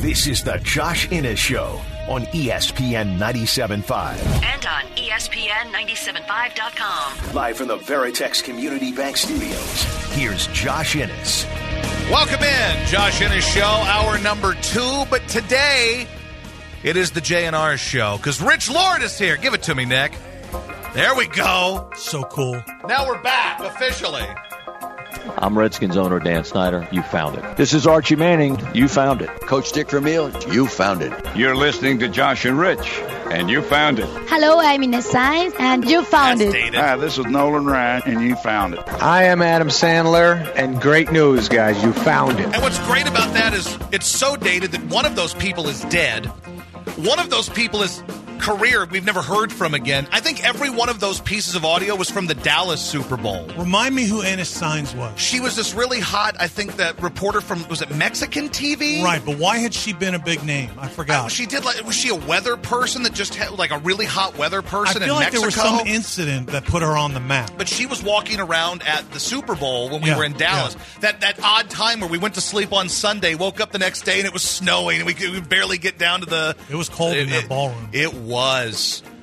This is the Josh Innes Show on ESPN 97.5. And on E ESPN 975.com. Live from the Veritex Community Bank Studios, here's Josh Innes. Welcome in, Josh Innes Show, hour number two. But today, it is the JNR Show because Rich Lord is here. Give it to me, Nick. There we go. So cool. Now we're back officially. I'm Redskins owner Dan Snyder. You found it. This is Archie Manning. You found it. Coach Dick Vermeil, you found it. You're listening to Josh and Rich, and you found it. Hello, I'm Ines Sainz, and you found That's it. dated. Hi, this is Nolan Ryan, and you found it. I am Adam Sandler, and great news, guys. You found it. And what's great about that is it's so dated that one of those people is dead. One of those people is career we've never heard from again. I think every one of those pieces of audio was from the Dallas Super Bowl. Remind me who Anna Signs was. She was this really hot, I think that reporter from was it Mexican TV? Right, but why had she been a big name? I forgot. Uh, she did like was she a weather person that just had like a really hot weather person I feel like Mexico? there was some incident that put her on the map. but she was walking around at the Super Bowl when we Yeah, were in Dallas. That that odd time where we went to sleep on Sunday, woke up the next day and it was snowing and we could barely get down to the. It was cold in that ballroom. It was.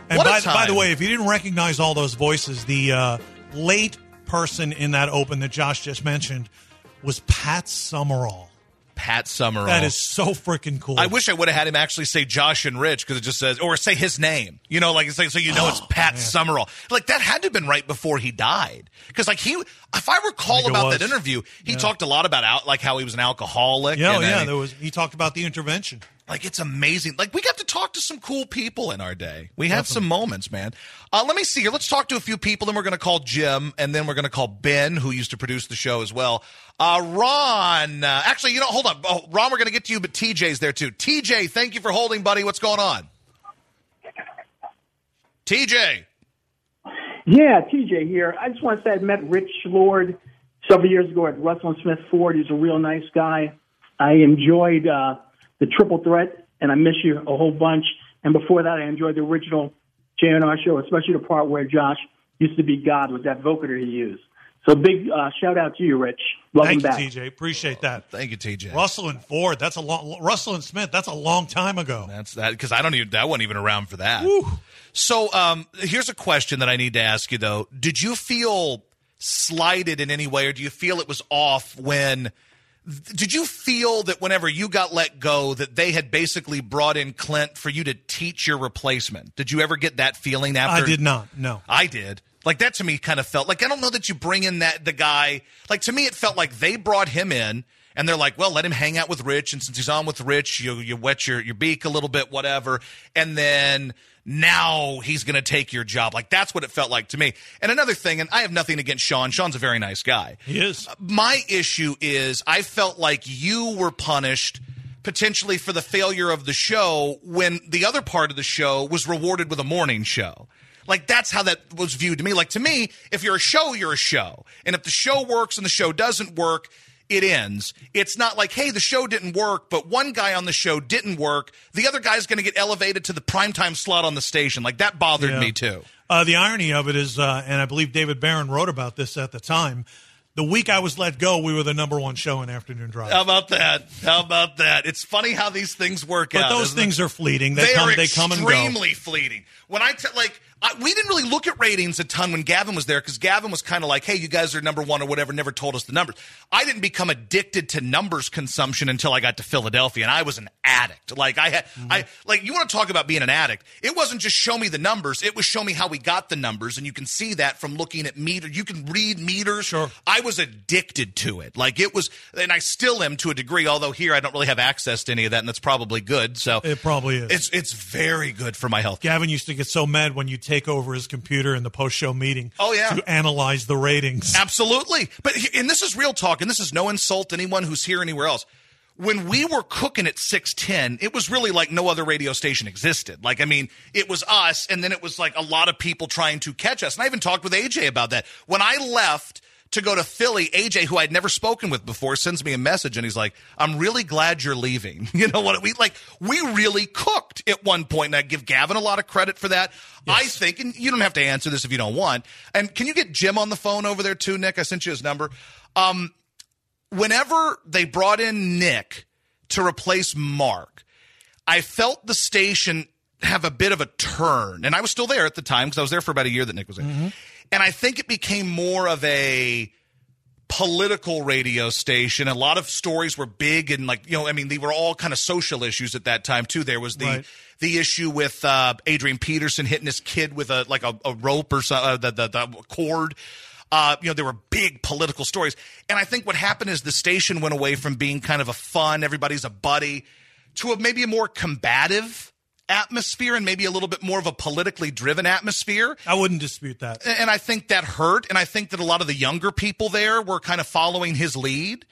And what by, by the way, if you didn't recognize all those voices, the uh, late person in that open that Josh just mentioned was Pat Summerall. Pat Summerall. That is so freaking cool. I wish I would have had him actually say Josh and Rich because it just says, or say his name. You know, like it's like so you know it's Oh, Pat man. Summerall. Like that had to have been right before he died. Because like he, if I recall it about was. that interview, he Yeah. talked a lot about out like how he was an alcoholic. Yeah, and yeah. then- There was. He talked about the intervention. Like it's amazing. Like we got to talk to some cool people in our day. We had some moments, man. Uh, let me see here. Let's talk to a few people, then we're going to call Jim, and then we're going to call Ben, who used to produce the show as well. Uh, Ron, uh, actually, you know, hold on, oh, Ron. We're going to get to you, but TJ's there too. TJ, thank you for holding, buddy. What's going on? TJ, Yeah, TJ here. I just want to say I met Rich Lord several years ago at Russell Smith Ford. He's a real nice guy. I enjoyed uh, the triple threat, and I miss you a whole bunch. And before that, I enjoyed the original JNR show, especially the part where Josh used to be God with that vocoder he used. So big uh, shout out to you, Rich. Welcome Thank you, back. TJ. Appreciate that. thank you, TJ. Russell and Ford. That's a long. Russell and Smith. That's a long time ago. That's that because I don't even that wasn't even around for that. So um, here's a question that I need to ask you though: Did you feel slighted in any way, or do you feel it was off when? Did you feel that whenever you got let go, that they had basically brought in Clint for you to teach your replacement? Did you ever get that feeling after? I did not. No. I did. Like that to me kind of felt like I don't know that you bring in that the guy. Like to me, it felt like they brought him in and they're like, well, let him hang out with Rich, and since he's on with Rich, you you wet your your beak a little bit, whatever, and then now he's going to take your job. Like that's what it felt like to me. And another thing, and I have nothing against Sean. Sean's a very nice guy. He is. My issue is I felt like you were punished potentially for the failure of the show when the other part of the show was rewarded with a morning show. Like that's how that was viewed to me. Like to me, if you're a show, you're a show. And if the show works and the show doesn't work, it ends. It's not like, hey, the show didn't work, but one guy on the show didn't work. The other guy's going to get elevated to the primetime slot on the station. Like that bothered Yeah. me too. Uh, the irony of it is, uh, and I believe David Barron wrote about this at the time. The week I was let go, we were the number one show in afternoon drive. How about that? How about that? It's funny how these things work but out. those isn't it? things are fleeting. They, They come. are They come and go. extremely fleeting. When I tell, like, I, we didn't really look at ratings a ton when Gavin was there because Gavin was kind of like, hey, you guys are number one or whatever, never told us the numbers. I didn't become addicted to numbers consumption until I got to Philadelphia, and I was an addict. Like, I had, Mm-hmm. I, like, you want to talk about being an addict? It wasn't just show me the numbers, it was show me how we got the numbers, and you can see that from looking at meter. You can read meters. Sure. I was addicted to it. Like, it was, and I still am to a degree, although here I don't really have access to any of that, and that's probably good. So, It probably is. it's, it's very good for my health. Gavin used to get so mad when you take over his computer in the post-show meeting. Oh, yeah. to analyze the ratings. Absolutely. But and this is real talk, and this is no insult to anyone who's here anywhere else. When we were cooking at 610, it was really like no other radio station existed. Like, I mean, it was us, and then it was like a lot of people trying to catch us. And I even talked with AJ about that. When I left to go to Philly, AJ, who I'd never spoken with before, sends me a message and he's like, I'm really glad you're leaving. You know what? We like, we really cooked at one point, and I give Gavin a lot of credit for that. I think, and you don't have to answer this if you don't want. And can you get Jim on the phone over there too, Nick? I sent you his number. Um, whenever they brought in Nick to replace Mark, I felt the station have a bit of a turn. And I was still there at the time because I was there for about a year that Nick was there. And I think it became more of a political radio station. A lot of stories were big and like, you know, I mean, they were all kind of social issues at that time too. There was the Right. the issue with uh, Adrian Peterson hitting his kid with a like a, a rope or so, uh, the, the the cord. Uh, you know, there were big political stories, and I think what happened is the station went away from being kind of a fun, everybody's a buddy, to a maybe a more combative atmosphere and maybe a little bit more of a politically driven atmosphere. I wouldn't dispute that. And I think that hurt. And I think that a lot of the younger people there were kind of following his lead.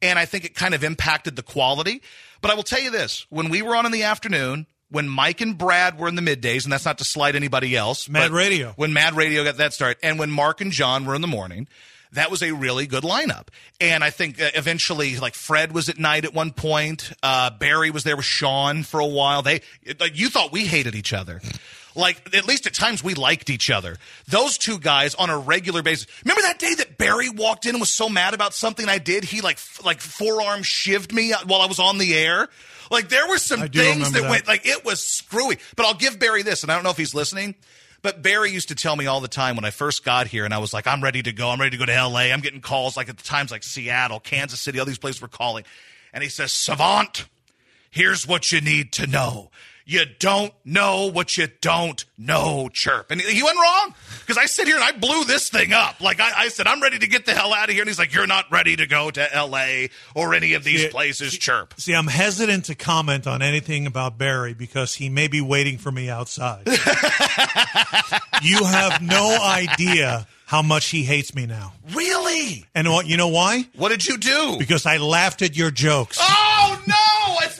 And I think it kind of impacted the quality. But I will tell you this when we were on in the afternoon, when Mike and Brad were in the middays, and that's not to slight anybody else. Mad Radio. When Mad Radio got that start, and when Mark and John were in the morning, that was a really good lineup. And I think uh, eventually, like Fred was at night at one point. Uh, Barry was there with Sean for a while. They, like, you thought we hated each other. Like, at least at times we liked each other. Those two guys on a regular basis. Remember that day that Barry walked in and was so mad about something I did? He like, f- like forearm shivved me while I was on the air. Like, there were some things that, that. went, like, it was screwy. But I'll give Barry this, and I don't know if he's listening. But Barry used to tell me all the time when I first got here, and I was like, I'm ready to go. I'm ready to go to LA. I'm getting calls like at the times like Seattle, Kansas City, all these places were calling. And he says, Savant, here's what you need to know. You don't know what you don't know, chirp. And he went wrong because I sit here and I blew this thing up. Like I, I said, I'm ready to get the hell out of here. And he's like, You're not ready to go to LA or any of these See, places, chirp. See, I'm hesitant to comment on anything about Barry because he may be waiting for me outside. you have no idea how much he hates me now. Really? And what you know why? What did you do? Because I laughed at your jokes. Oh no, it's.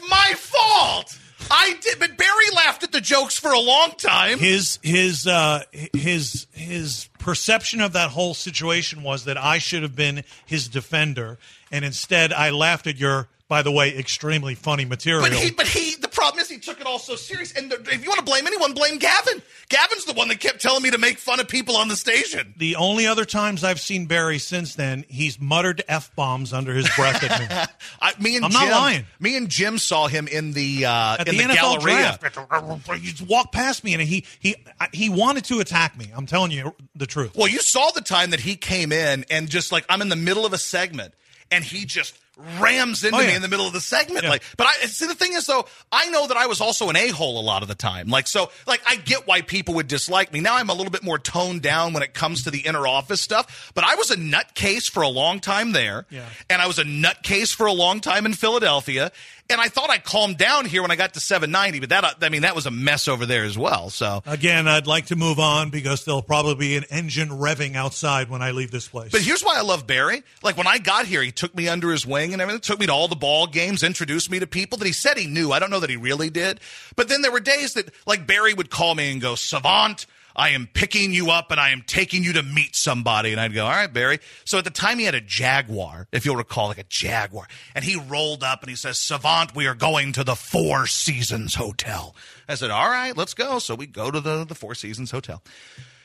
I did, but Barry laughed at the jokes for a long time. His his uh, his his perception of that whole situation was that I should have been his defender, and instead I laughed at your, by the way, extremely funny material. But he, but he, the problem is he took it all so serious. And the, if you want to blame anyone, blame Gavin. Gavin's the one that kept telling me to make fun of people on the station. the only other times I've seen Barry since then, he's muttered f bombs under his breath at me. I, me and I'm Jim, not lying. Me and Jim saw him in the uh, At in the, the, NFL Galleria. he just walked past me and he he he wanted to attack me. I'm telling you the truth. Well, you saw the time that he came in and just like I'm in the middle of a segment and he just rams into Oh, me in the middle of the segment. Yeah. Like, but I see the thing is though, I know that I was also an a hole a lot of the time. Like, so like I get why people would dislike me. Now I'm a little bit more toned down when it comes to the inner office stuff. But I was a nutcase for a long time there, Yeah. and I was a nutcase for a long time in Philadelphia. And I thought I calmed down here when I got to 790, but that I mean that was a mess over there as well. So Again, I'd like to move on because there'll probably be an engine revving outside when I leave this place. But here's why I love Barry. Like when I got here, he took me under his wing and everything. Took me to all the ball games, introduced me to people that he said he knew. I don't know that he really did. But then there were days that like Barry would call me and go, "Savant, I am picking you up and I am taking you to meet somebody." And I'd go, "All right, Barry." So at the time he had a Jaguar, if you'll recall, like a Jaguar. And he rolled up and he says, "Savant, we are going to the Four Seasons Hotel." I said, "All right, let's go." So we go to the the Four Seasons Hotel.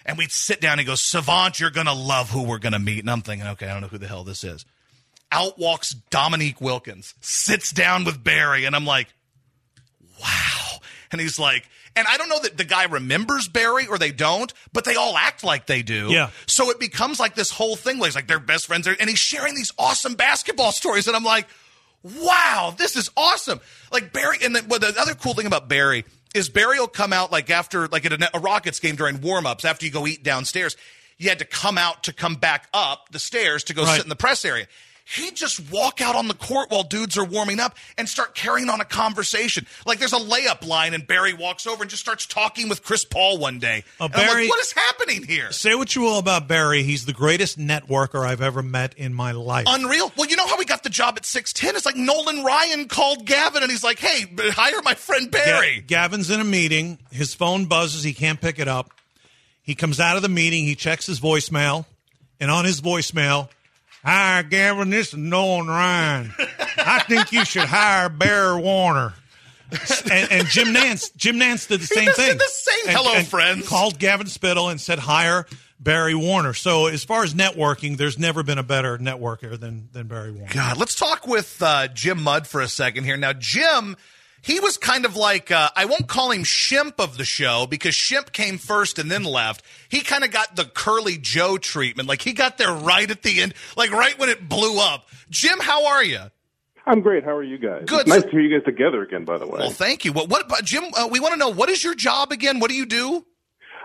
And we'd sit down and he goes, Savant, you're going to love who we're going to meet. And I'm thinking, okay, I don't know who the hell this is. Out walks Dominique Wilkins, sits down with Barry, and I'm like. And he's like, and I don't know that the guy remembers Barry or they don't, but they all act like they do. Yeah. So it becomes like this whole thing where he's like, they're best friends. And he's sharing these awesome basketball stories. And I'm like, wow, this is awesome. Like Barry, and the, well, the other cool thing about Barry is Barry will come out like after, like at a, a Rockets game during warmups, after you go eat downstairs, you had to come out to come back up the stairs to go Right. sit in the press area. He'd just walk out on the court while dudes are warming up and start carrying on a conversation. Like there's a layup line, and Barry walks over and just starts talking with Chris Paul one day. Uh, And I'm like, Barry- what is happening here? Say what you will about Barry, he's the greatest networker I've ever met in my life. Unreal. Well, you know how he got the job at 610? It's like Nolan Ryan called Gavin and he's like, hey, hire my friend Barry. Ga- Gavin's in a meeting. His phone buzzes. He can't pick it up. He comes out of the meeting. He checks his voicemail, and on his voicemail, "Hi, Gavin. This is Nolan Ryan. I think you should hire Barry Warner." And, and Jim Nantz, Jim Nantz did the same thing. the same. And- Hello, and friends. Called Gavin Spittle and said, "Hire Barry Warner." So, as far as networking, there's never been a better networker than than Barry Warner. God, let's talk with uh, Jim Mudd for a second here. Now, Jim, he was kind of like, uh, I won't call him Shimp of the show because Shimp came first and then left. He kind of got the Curly Joe treatment. Like, he got there right at the end, like right when it blew up. Jim, how are you? I'm great. How are you guys? Good. It's nice to hear you guys together again, by the way. Well, thank you. What, what Jim, uh, we want to know what is your job again? What do you do?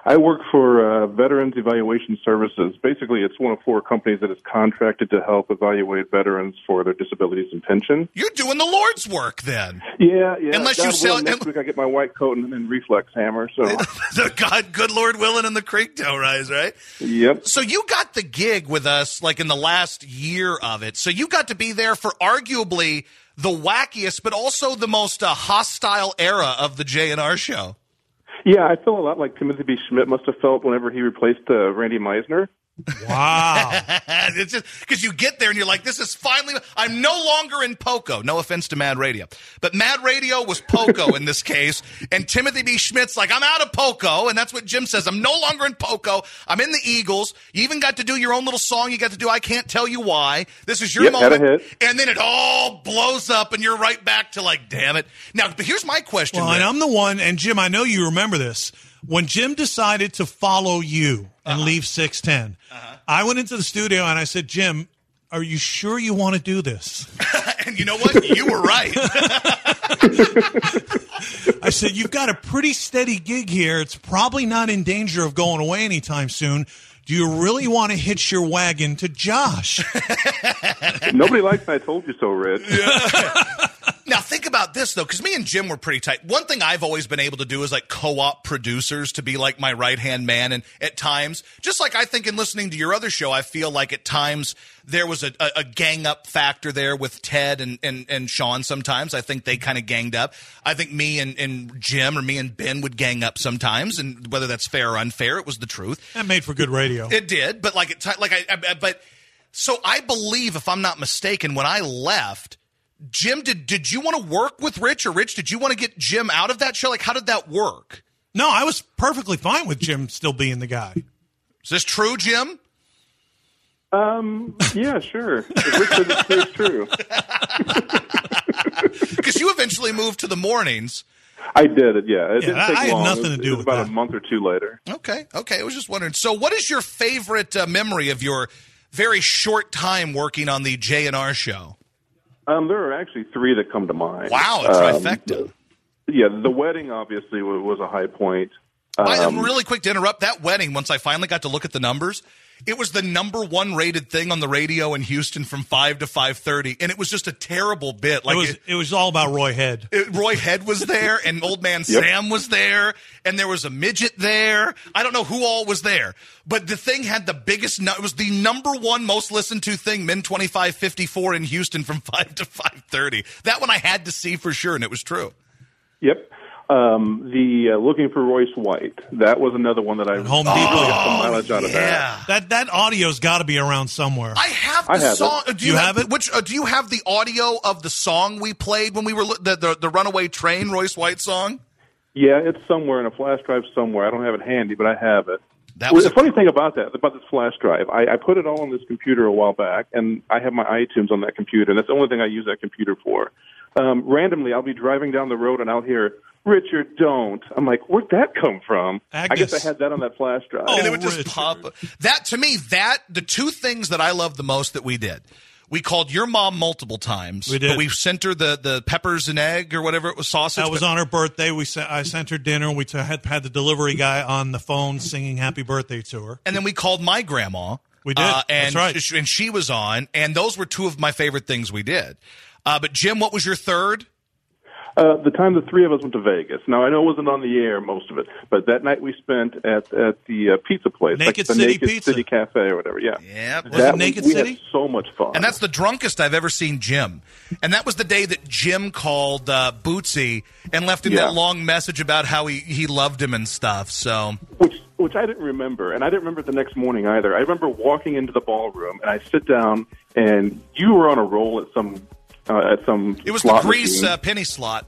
I work for uh, Veterans Evaluation Services. Basically, it's one of four companies that is contracted to help evaluate veterans for their disabilities and pension. You're doing the Lord's work then. Yeah, yeah. Unless God you sell- willing, next week I get my white coat and reflex hammer. So, the God, good Lord willing, and the creek don't rise, right? yep. So you got the gig with us like in the last year of it. So you got to be there for arguably the wackiest, but also the most uh, hostile era of the J and R show. Yeah, I feel a lot like Timothy B. Schmit must have felt whenever he replaced uh, Randy Meisner. Wow. it's just because you get there and you're like, this is finally, I'm no longer in Poco. No offense to Mad Radio. But Mad Radio was Poco in this case. And Timothy B. Schmit's like, I'm out of Poco. And that's what Jim says. I'm no longer in Poco. I'm in the Eagles. You even got to do your own little song. You got to do I Can't Tell You Why. This is your Yep, moment. And then it all blows up and you're right back to like, damn it. Now, but here's my question. Well, and I'm the one, and Jim, I know you remember this. When Jim decided to follow you and Uh-huh. leave 610, I went into the studio and I said, Jim, are you sure you want to do this? and you know what? You were right. I said, You've got a pretty steady gig here. It's probably not in danger of going away anytime soon. Do you really want to hitch your wagon to Josh? Nobody likes I told you so, Rich. Now think about this though, because me and Jim were pretty tight. One thing I've always been able to do is like co-op producers to be like my right hand man, and at times, just like I think in listening to your other show, I feel like at times there was a, a, a gang up factor there with Ted and and, and Sean. Sometimes I think they kind of ganged up. I think me and, and Jim or me and Ben would gang up sometimes, and whether that's fair or unfair, it was the truth. That made for good radio. It did, but like it, like I, I, but so I believe, if I'm not mistaken, when I left, Jim, did did you want to work with Rich or Rich? Did you want to get Jim out of that show? Like, how did that work? No, I was perfectly fine with Jim still being the guy. Is this true, Jim? Um, yeah, sure. If Rich says it's true. Because you eventually moved to the mornings. I did it, yeah. It Yeah, didn't I- take I had long. nothing It was- to do it was with about that. a month or two later. Okay, okay. I was just wondering. So, what is your favorite uh, memory of your very short time working on the J and R show? Um, there are actually three that come to mind. Wow, a Um, trifecta. yeah, the wedding obviously wa- was a high point. I, Um, really quick to interrupt that wedding. Once I finally got to look at the numbers, it was the number one rated thing on the radio in Houston from five to five thirty, and it was just a terrible bit. Like it was it- it was all about Roy Head. it- Roy Head was there, and Old Man Yep. Sam was there, and there was a midget there. I don't know who all was there, but the thing had the biggest. It was the number one most listened to thing, Men twenty five fifty four in Houston from five to five thirty. That one I had to see for sure, and it was true. Yep. Um, the uh, looking for Royce White. That was another one that I Home really Depot. got some mileage out of that. Yeah. That that audio's got to be around somewhere. I have the I have song. it. Do you, You have, have it? Which uh, do you have the audio of the song we played when we were li- the the, the Runaway Train Royce White song? Yeah, it's somewhere in a flash drive somewhere. I don't have it handy, but I have it. That was the a- funny thing about that, about this flash drive. I, I put it all on this computer a while back, and I have my iTunes on that computer, and that's the only thing I use that computer for. Um, randomly, I'll be driving down the road, and I'll hear Richard, don't. I'm like, where'd that come from? I guess I had that on that flash drive. and it would just pop. That to me, that the two things that I love the most that we did. We called your mom multiple times. We did. But we sent her the, the peppers and egg or whatever it was sausage. That was on her birthday. We sent, I sent her dinner. We t- had had the delivery guy on the phone singing "Happy Birthday" to her. and then we called my grandma. We did. Uh, and That's right. sh- and she was on, and those were two of my favorite things we did. Uh, but Jim, what was your third? Uh, the time the three of us went to Vegas. Now I know it wasn't on the air most of it, but that night we spent at at the uh, pizza place, Naked like the City Naked Pizza. City Cafe or whatever. Yeah, yeah, Was That it Naked we City? Had so much fun. And that's the drunkest I've ever seen Jim. And that was the day that Jim called uh, Bootsy and left him Yeah. that long message about how he, he loved him and stuff. So which which I didn't remember, and I didn't remember the next morning either. I remember walking into the ballroom, and I sit down, and you were on a roll at some uh, at some. it was the Grease uh, penny slot.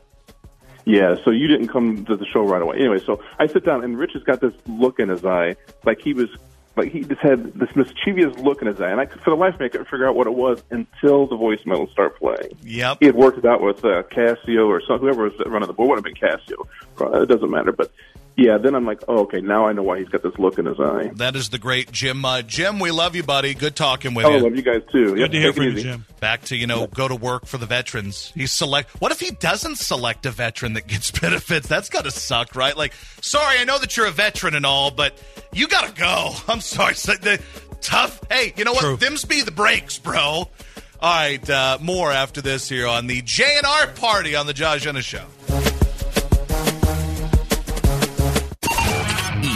Yeah, so you didn't come to the show right away. Anyway, so I sit down, and Rich has got this look in his eye, like he was, like he just had this mischievous look in his eye, and I could, for the life of me, I couldn't figure out what it was until the voicemail would start playing. Yep. He had worked it out with uh, Casio or some, whoever was running the board. Would have been Casio. It doesn't matter, but yeah. Then I'm like, oh, okay, now I know why he's got this look in his eye. That is the great Jim. Uh, Jim, we love you, buddy. Good talking with you. Oh, I love you guys too. Good yep, from you, Jim. Back to you know, go to work for the veterans. He's select. What if he doesn't select a veteran that gets benefits? That's got to suck, right? Like, sorry, I know that you're a veteran and all, but you got to go. I'm sorry. So the, tough. Hey, you know what? True. Them's be the breaks, bro. All right, uh, more after this here on the J and R Party on the Josh Innes Show.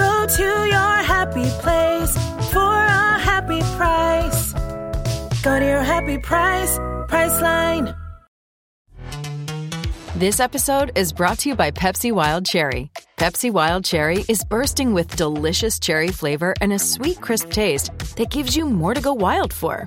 Go to your happy place for a happy price. Go to your happy price, Priceline. This episode is brought to you by Pepsi Wild Cherry. Pepsi Wild Cherry is bursting with delicious cherry flavor and a sweet, crisp taste that gives you more to go wild for.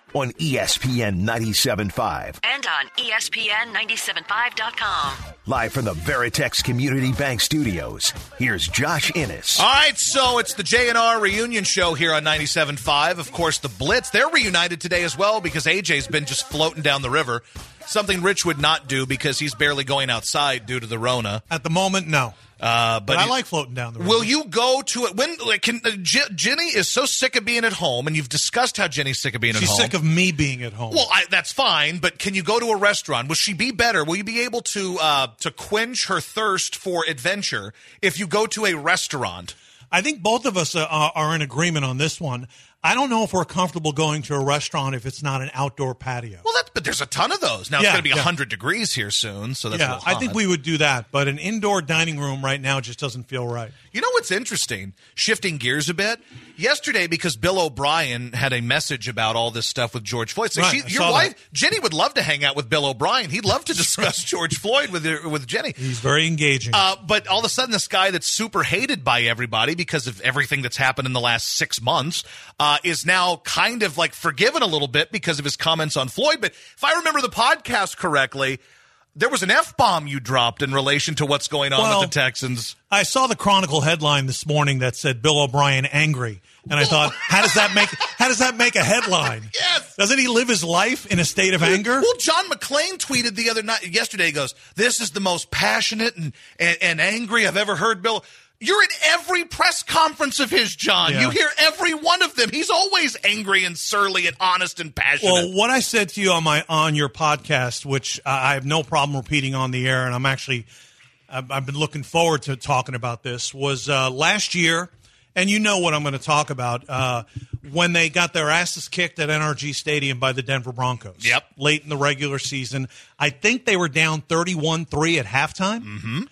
on ESPN 97.5. And on E ESPN 97.5.com. Live from the Veritex Community Bank Studios, here's Josh Innes. All right, so it's the J&R reunion show here on 97.5. Of course, the Blitz, they're reunited today as well because AJ's been just floating down the river. Something Rich would not do because he's barely going outside due to the Rona. At the moment, no. Uh, but But I like floating down the river. Will you go to it when? Like, can uh, J- Jenny is so sick of being at home, and you've discussed how Jenny's sick of being She's at home. sick of me being at home. Well, I, that's fine, but can you go to a restaurant? Will she be better? Will you be able to uh, to quench her thirst for adventure if you go to a restaurant? I think both of us uh, are are in agreement on this one. I don't know if we're comfortable going to a restaurant if it's not an outdoor patio. Well, that's but there's a ton of those now. It's Yeah, going to be yeah. hundred degrees here soon, so that's a yeah, little I think we would do that, but an indoor dining room right now just doesn't feel right. You know what's interesting? Shifting gears a bit. Yesterday, because Bill O'Brien had a message about all this stuff with George Floyd. So Right, she, your wife, that. Jenny, would love to hang out with Bill O'Brien. He'd love to discuss George Floyd with with Jenny. He's very engaging. Uh, but all of a sudden, this guy that's super hated by everybody because of everything that's happened in the last six months uh, is now kind of like forgiven a little bit because of his comments on Floyd. But if I remember the podcast correctly, there was an F bomb you dropped in relation to what's going on Well, with the Texans. I saw the Chronicle headline this morning that said Bill O'Brien angry, and I thought, how does that make how does that make a headline? Yes. Doesn't he live his life in a state of anger? Well, John McClain tweeted the other night, yesterday, he goes, This is the most passionate and, and, and angry I've ever heard Bill. You're at every press conference of his, John. Yeah. You hear every one of them. He's always angry and surly and honest and passionate. Well, what I said to you on my on your podcast, which uh, I have no problem repeating on the air, and I'm actually I've, I've been looking forward to talking about this, was uh, last year And you know what I'm going to talk about uh, when they got their asses kicked at NRG Stadium by the Denver Broncos. Yep. Late in the regular season. I think they were down 31 3 at halftime. Mm-hmm.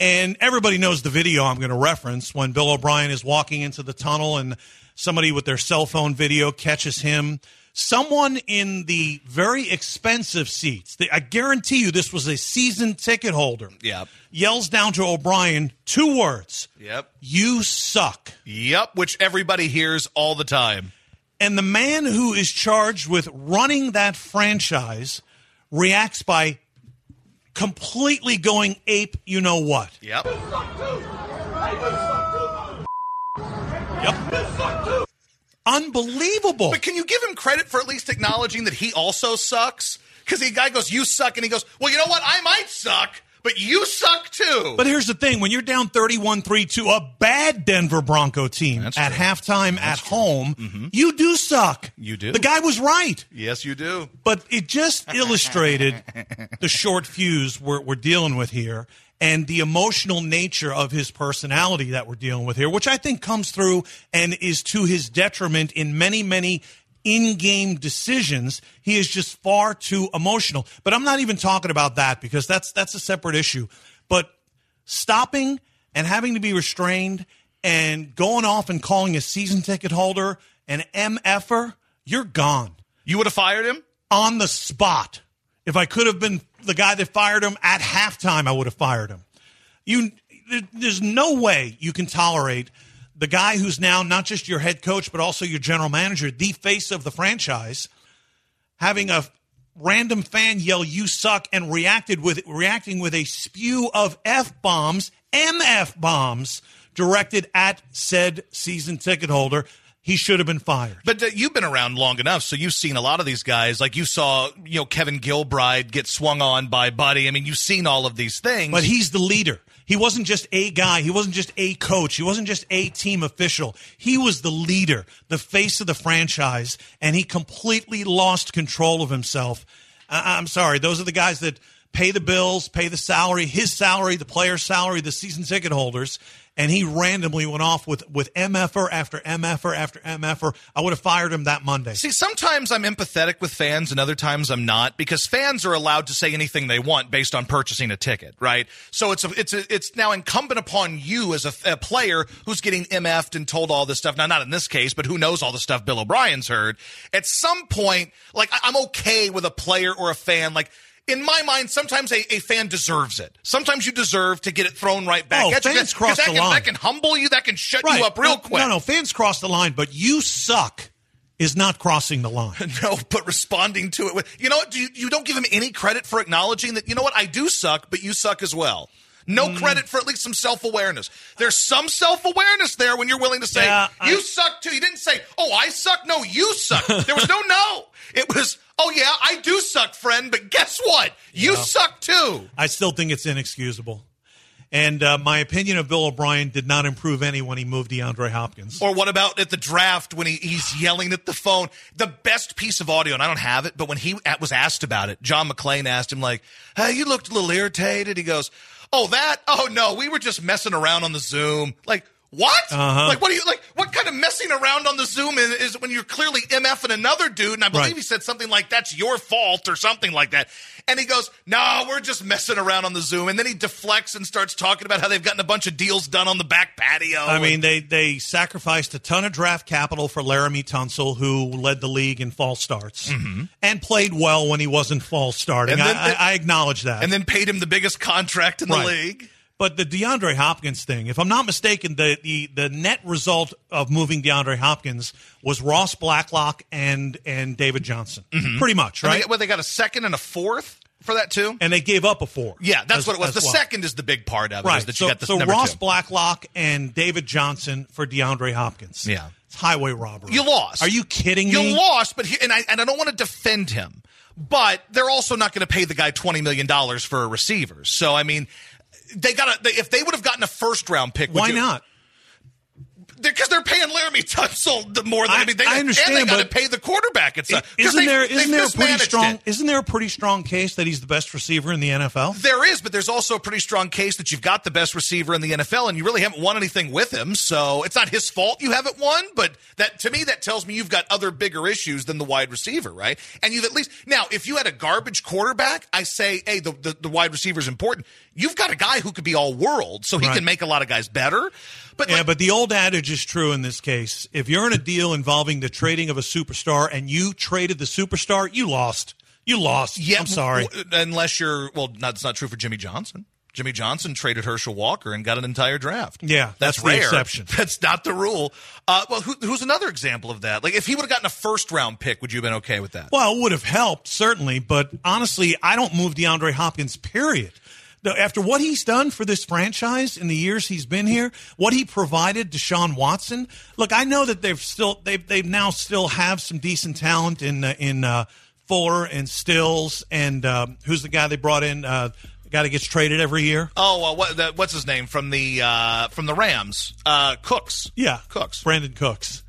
And everybody knows the video I'm going to reference when Bill O'Brien is walking into the tunnel and somebody with their cell phone video catches him. Someone in the very expensive seats, I guarantee you this was a season ticket holder, Yep. yells down to O'Brien two words Yep. You suck. Yep. Which everybody hears all the time. And the man who is charged with running that franchise reacts by completely going ape, you know what. Yep. Yep. Unbelievable. But can you give him credit for at least acknowledging that he also sucks? Because the guy goes, "You suck," and he goes, "Well, you know what? I might suck, but you suck too." But here's the thing when you're down 31 3 to a bad Denver Bronco team at halftime at home, mm-hmm. you do suck. You do. The guy was right. yes, you do. But it just illustrated the short fuse we're, we're dealing with here and the emotional nature of his personality that we're dealing with here, which I think comes through and is to his detriment in many, many in game decisions. He is just far too emotional. But I'm not even talking about that because that's that's a separate issue. But stopping and having to be restrained and going off and calling a season ticket holder an MFer, you're gone. You would have fired him? On the spot. If I could have been the guy that fired him at halftime, I would have fired him. You, there's no way you can tolerate the guy who's now not just your head coach but also your general manager, the face of the franchise, having a random fan yell "You suck" and reacted with reacting with a spew of f bombs, mf bombs, directed at said season ticket holder. He should have been fired. But uh, you've been around long enough, so you've seen a lot of these guys. Like you saw, you know, Kevin Gilbride get swung on by Buddy. I mean, you've seen all of these things. But he's the leader. He wasn't just a guy. He wasn't just a coach. He wasn't just a team official. He was the leader, the face of the franchise, and he completely lost control of himself. I- I'm sorry. Those are the guys that pay the bills, pay the salary, his salary, the player's salary, the season ticket holders. And he randomly went off with, with MFer after MFer after MFer. I would have fired him that Monday. See, sometimes I'm empathetic with fans and other times I'm not because fans are allowed to say anything they want based on purchasing a ticket, right? So it's a, it's a, it's now incumbent upon you as a, a player who's getting MF'd and told all this stuff. Now, not in this case, but who knows all the stuff Bill O'Brien's heard. At some point, like I'm okay with a player or a fan, like. In my mind, sometimes a, a fan deserves it. Sometimes you deserve to get it thrown right back Oh, at you. cross the can, line. That can humble you. That can shut Right. you up real no, quick. No, no, fans cross the line, but you suck is not crossing the line. No, but responding to it with, you know what? You, you don't give him any credit for acknowledging that, you know what? I do suck, but you suck as well. No Mm. credit for at least some self awareness. There's some self awareness there when you're willing to say, Yeah, I- you suck too. You didn't say, oh, I suck. No, you suck. There was no no. It was, oh, yeah, I do suck, friend, but guess what? You Yeah. suck too. I still think it's inexcusable. And uh, my opinion of Bill O'Brien did not improve any when he moved DeAndre Hopkins. Or what about at the draft when he, he's yelling at the phone? The best piece of audio, and I don't have it, but when he was asked about it, John McClain asked him, like, hey, you looked a little irritated. He goes, oh, that? Oh, no, we were just messing around on the Zoom. Like, what? Uh-huh. Like, what do you, like, what kind of messing around on the Zoom is, is when you're clearly MFing another dude? And I believe Right. he said something like, that's your fault or something like that. And he goes, no, we're just messing around on the Zoom. And then he deflects and starts talking about how they've gotten a bunch of deals done on the back patio. I mean, they they sacrificed a ton of draft capital for Laremy Tunsil, who led the league in false starts and played well when he wasn't false starting. Mm-hmm. And I, then- I, I acknowledge that. and then paid him the biggest contract in the league. But the DeAndre Hopkins thing, if I'm not mistaken, the, the, the net result of moving DeAndre Hopkins was Ross Blacklock and and David Johnson, mm-hmm. pretty much, And right? They, well, they got a second and a fourth for that too. and they gave up a four. Yeah, that's as- what it was. The well. second is the big part of it. right? that so you got the so Ross two. Blacklock and David Johnson for DeAndre Hopkins. Yeah. it's highway robbery. You lost. Are you kidding You me? You lost, but he, and I and I don't want to defend him, but they're also not going to pay the guy twenty million dollars for a receiver. So I mean, they got to if they would have gotten a first round pick. Why you- not? because they're paying Laremy Tunsil the more than I, I- mean, they, I understand, and they got to pay the quarterback. It's a, 'cause Isn't they- there they isn't there a pretty strong it. isn't there a pretty strong case that he's the best receiver in the NFL? There is, but there's also a pretty strong case that you've got the best receiver in the NFL, and you really haven't won anything with him. So it's not his fault you haven't won, but that to me that tells me you've got other bigger issues than the wide receiver, right? And you've at least now if you had a garbage quarterback, I say, hey, the the, the wide receiver is important. You've got a guy who could be all world, so he Right. can make a lot of guys better. But yeah, but the old adage is true in this case. If you're in a deal involving the trading of a superstar and you traded the superstar, you lost. You lost. Yeah, I'm sorry. w- unless you're well, that's not true for Jimmy Johnson. Jimmy Johnson traded Herschel Walker and got an entire draft. Yeah, that's the rare. exception. That's not the rule. Uh, well, who, who's another example of that? Like, if he would have gotten a first round pick, would you have been okay with that? Well, it would have helped certainly, but honestly, I don't move DeAndre Hopkins. Period. After what he's done for this franchise in the years he's been here, what he provided to Sean Watson. Look, I know that they've still they've they've now still have some decent talent in uh, in uh, Fuller and Stills and uh, who's the guy they brought in? Uh, the guy that gets traded every year. Oh, uh, what, the, what's his name from the uh, from the Rams? Uh, Cooks. Yeah, Cooks. Brandin Cooks.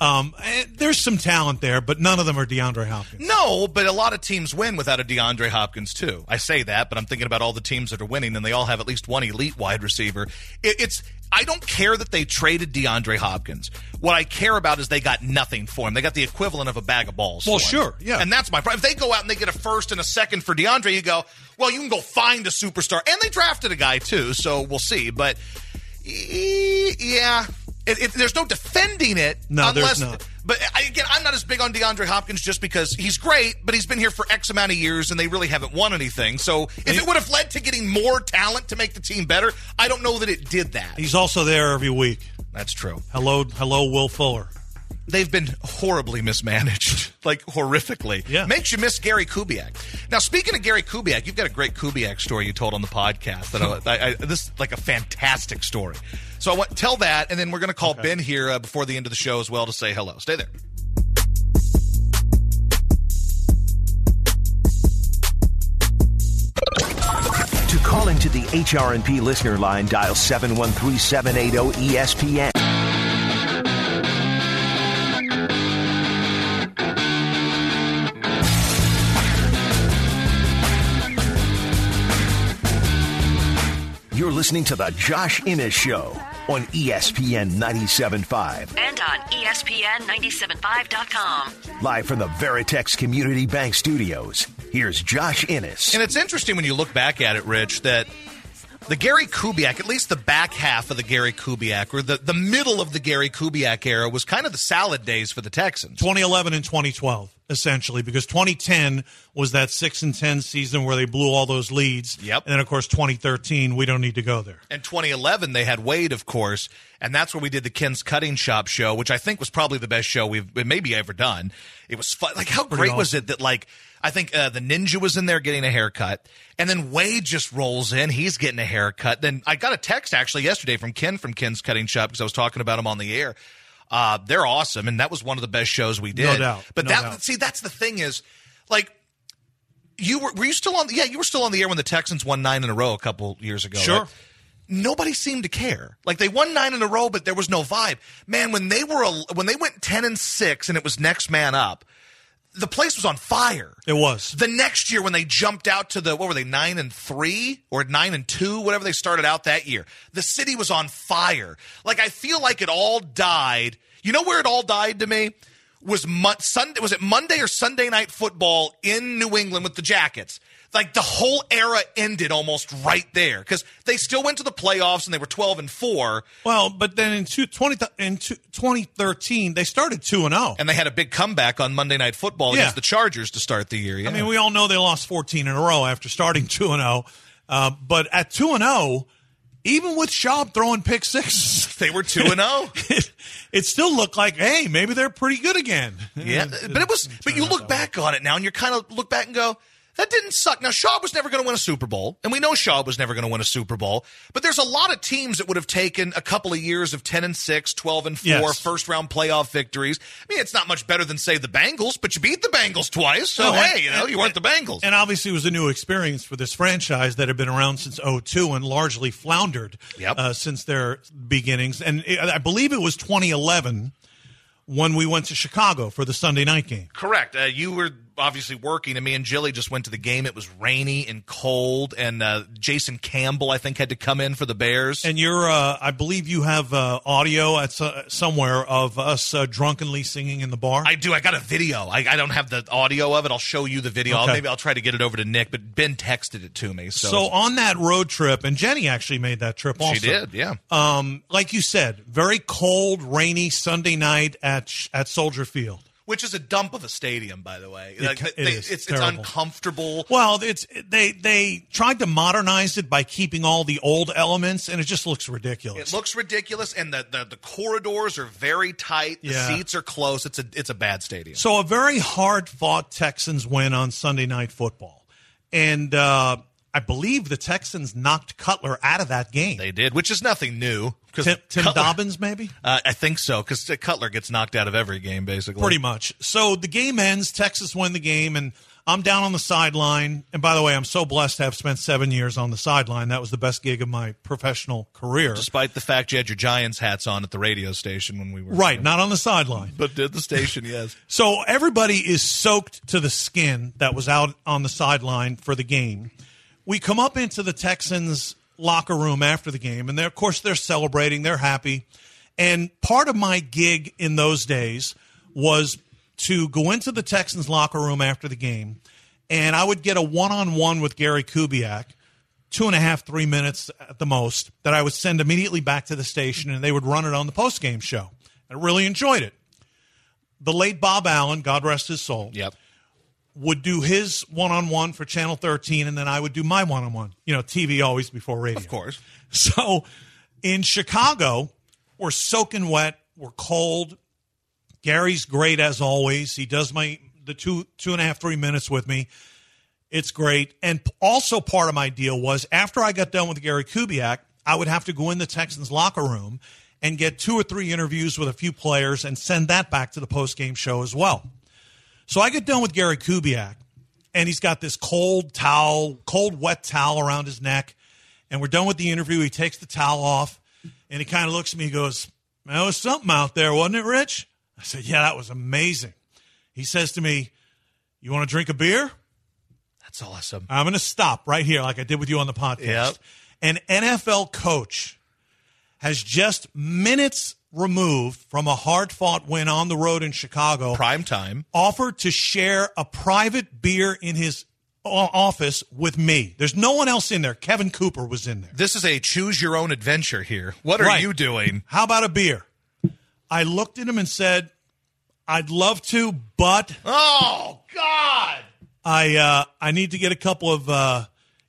Um, there's some talent there, but none of them are DeAndre Hopkins. No, but a lot of teams win without a DeAndre Hopkins too. I say that, but I'm thinking about all the teams that are winning, and they all have at least one elite wide receiver. It, it's I don't care that they traded DeAndre Hopkins. What I care about is they got nothing for him. They got the equivalent of a bag of balls. Well, sure, yeah. And that's my problem. If they go out and they get a first and a second for DeAndre, you go, well, you can go find a superstar, and they drafted a guy too, so we'll see. But yeah, it, it, there's no defending it. No, there's not. But I, again, I'm not as big on DeAndre Hopkins just because he's great, but he's been here for X amount of years and they really haven't won anything. So if it would have led to getting more talent to make the team better, I don't know that it did that. He's also there every week. That's true. Hello, hello, Will Fuller. They've been horribly mismanaged, like horrifically. Yeah. Makes you miss Gary Kubiak. Now, speaking of Gary Kubiak, you've got a great Kubiak story you told on the podcast. That I, I, I, this is like a fantastic story. So I want tell that, and then we're going to call Ben here uh, before the end of the show as well to say hello. Stay there. To call into the HRNP listener line, dial 713-780-ESPN. You're listening to the Josh Innes Show on ESPN 97.5. And on E ESPN 975.com. Live from the Veritex Community Bank Studios, here's Josh Innes. And it's interesting when you look back at it, Rich, that the Gary Kubiak, at least the back half of the Gary Kubiak, or the, the middle of the Gary Kubiak era, was kind of the salad days for the Texans. 2011 and 2012, essentially, because 2010 was that six and 10 season where they blew all those leads. Yep. And then, of course, 2013, we don't need to go there. And 2011, they had Wade, of course, and that's where we did the Ken's Cutting Shop show, which I think was probably the best show we've maybe ever done. It was fun. Like, how great was it that, like, I think uh, the Ninja was in there getting a haircut, and then Wade just rolls in. He's getting a haircut. Then I got a text actually yesterday from Ken from Ken's Cutting Shop because I was talking about him on the air. Uh, they're awesome, and that was one of the best shows we did. No doubt. But No that doubt. see, that's the thing is, like, you were were you still on? Yeah, you were still on the air when the Texans won nine in a row a couple years ago. Sure. right? Nobody seemed to care. Like they won nine in a row, but there was no vibe. Man, when they were when they went ten and six, and it was next man up, the place was on fire. It was. The next year, when they jumped out to the what were they nine and three or nine and two, whatever they started out that year, the city was on fire. Like I feel like it all died. You know where it all died to me was Mon- Sunday. Was it Monday or Sunday night football in New England with the Jackets? Like the whole era ended almost right there because they still went to the playoffs and they were twelve and four. Well, but then in, two, 20, in two, 2013, they started 2 and 0. And they had a big comeback on Monday Night Football Yeah. against the Chargers to start the year. Yeah. I mean, we all know they lost 14 in a row after starting 2 and 0. Uh, but at 2 and 0, even with Schaub throwing pick sixes, they were 2 and oh. 0. it, still looked like, hey, maybe they're pretty good again. Yeah, but it was. But you look back on it now, and you're kind of look back and go, That didn't suck. Now, Schaub was never going to win a Super Bowl, and we know Schaub was never going to win a Super Bowl, but there's a lot of teams that would have taken a couple of years of 10 and 6, 12 and 4, Yes. first round playoff victories. I mean, it's not much better than, say, the Bengals, but you beat the Bengals twice, so No, hey, and- you know, you weren't the Bengals. And obviously, it was a new experience for this franchise that had been around since 02 and largely floundered Yep. uh, since their beginnings. And it, I believe it was 2011 when we went to Chicago for the Sunday night game. Correct. Uh, you were obviously working, and me and Jilly just went to the game. It was rainy and cold, and uh, Jason Campbell, I think, had to come in for the Bears. And you're, uh, I believe you have uh, audio at so- somewhere of us uh, drunkenly singing in the bar. I do. I got a video. I, I don't have the audio of it. I'll show you the video. I'll- Maybe I'll try to get it over to Nick, but Ben texted it to me. So, So on that road trip, and Jenny actually made that trip also. she did, yeah. Um, like you said, very cold, rainy Sunday night at at Soldier Field. Which is a dump of a stadium, by the way. It Like, they- it is. It's, it's uncomfortable. Well, it's they they tried to modernize it by keeping all the old elements, and it just looks ridiculous. It looks ridiculous, and the, the, the corridors are very tight. The Yeah. seats are close. It's a it's a bad stadium. So a very hard fought Texans win on Sunday Night Football, and uh, I believe the Texans knocked Cutler out of that game. They did, which is nothing new. Tim, Tim Cutler- Dobbins, maybe. Uh, I think so, because Cutler gets knocked out of every game, basically. Pretty much. So the game ends. Texas win the game, and I'm down on the sideline. And by the way, I'm so blessed to have spent seven years on the sideline. That was the best gig of my professional career. Despite the fact you had your Giants hats on at the radio station when we were Right, not on the sideline. but did the station, yes. So everybody is soaked to the skin that was out on the sideline for the game. We come up into the Texans locker room after the game, and of course they're celebrating, they're happy. And part of my gig in those days was to go into the Texans locker room after the game, and I would get a one-on-one with Gary Kubiak, two and a half, three minutes at the most, that I would send immediately back to the station, and they would run it on the post-game show. I really enjoyed it. The late Bob Allen, God rest his soul, Yep. Would do his one-on-one for Channel 13, and then I would do my one-on-one. You know, TV always before radio. Of course. So in Chicago, we're soaking wet, we're cold. Gary's great as always. He does my the two two and a half three minutes with me. It's great. And also part of my deal was after I got done with Gary Kubiak, I would have to go in the Texans locker room and get two or three interviews with a few players and send that back to the post game show as well. So I get done with Gary Kubiak, and he's got this cold towel, cold wet towel around his neck, and we're done with the interview. He takes the towel off, and he kind of looks at me. He goes, "That was something out there, wasn't it, Rich?" I said, "Yeah, that was amazing." He says to me, "You want to drink a beer?" That's awesome. I'm going to stop right here, like I did with you on the podcast. Yep. An NFL coach has just minutes removed from a hard fought win on the road in Chicago Prime time. offered to share a private beer in his office with me. There's no one else in there. Kevin Cooper was in there. This is a choose your own adventure here. What are Right. you doing? How about a beer? I looked at him and said, I'd love to, but Oh God! I uh, I need to get a couple of uh,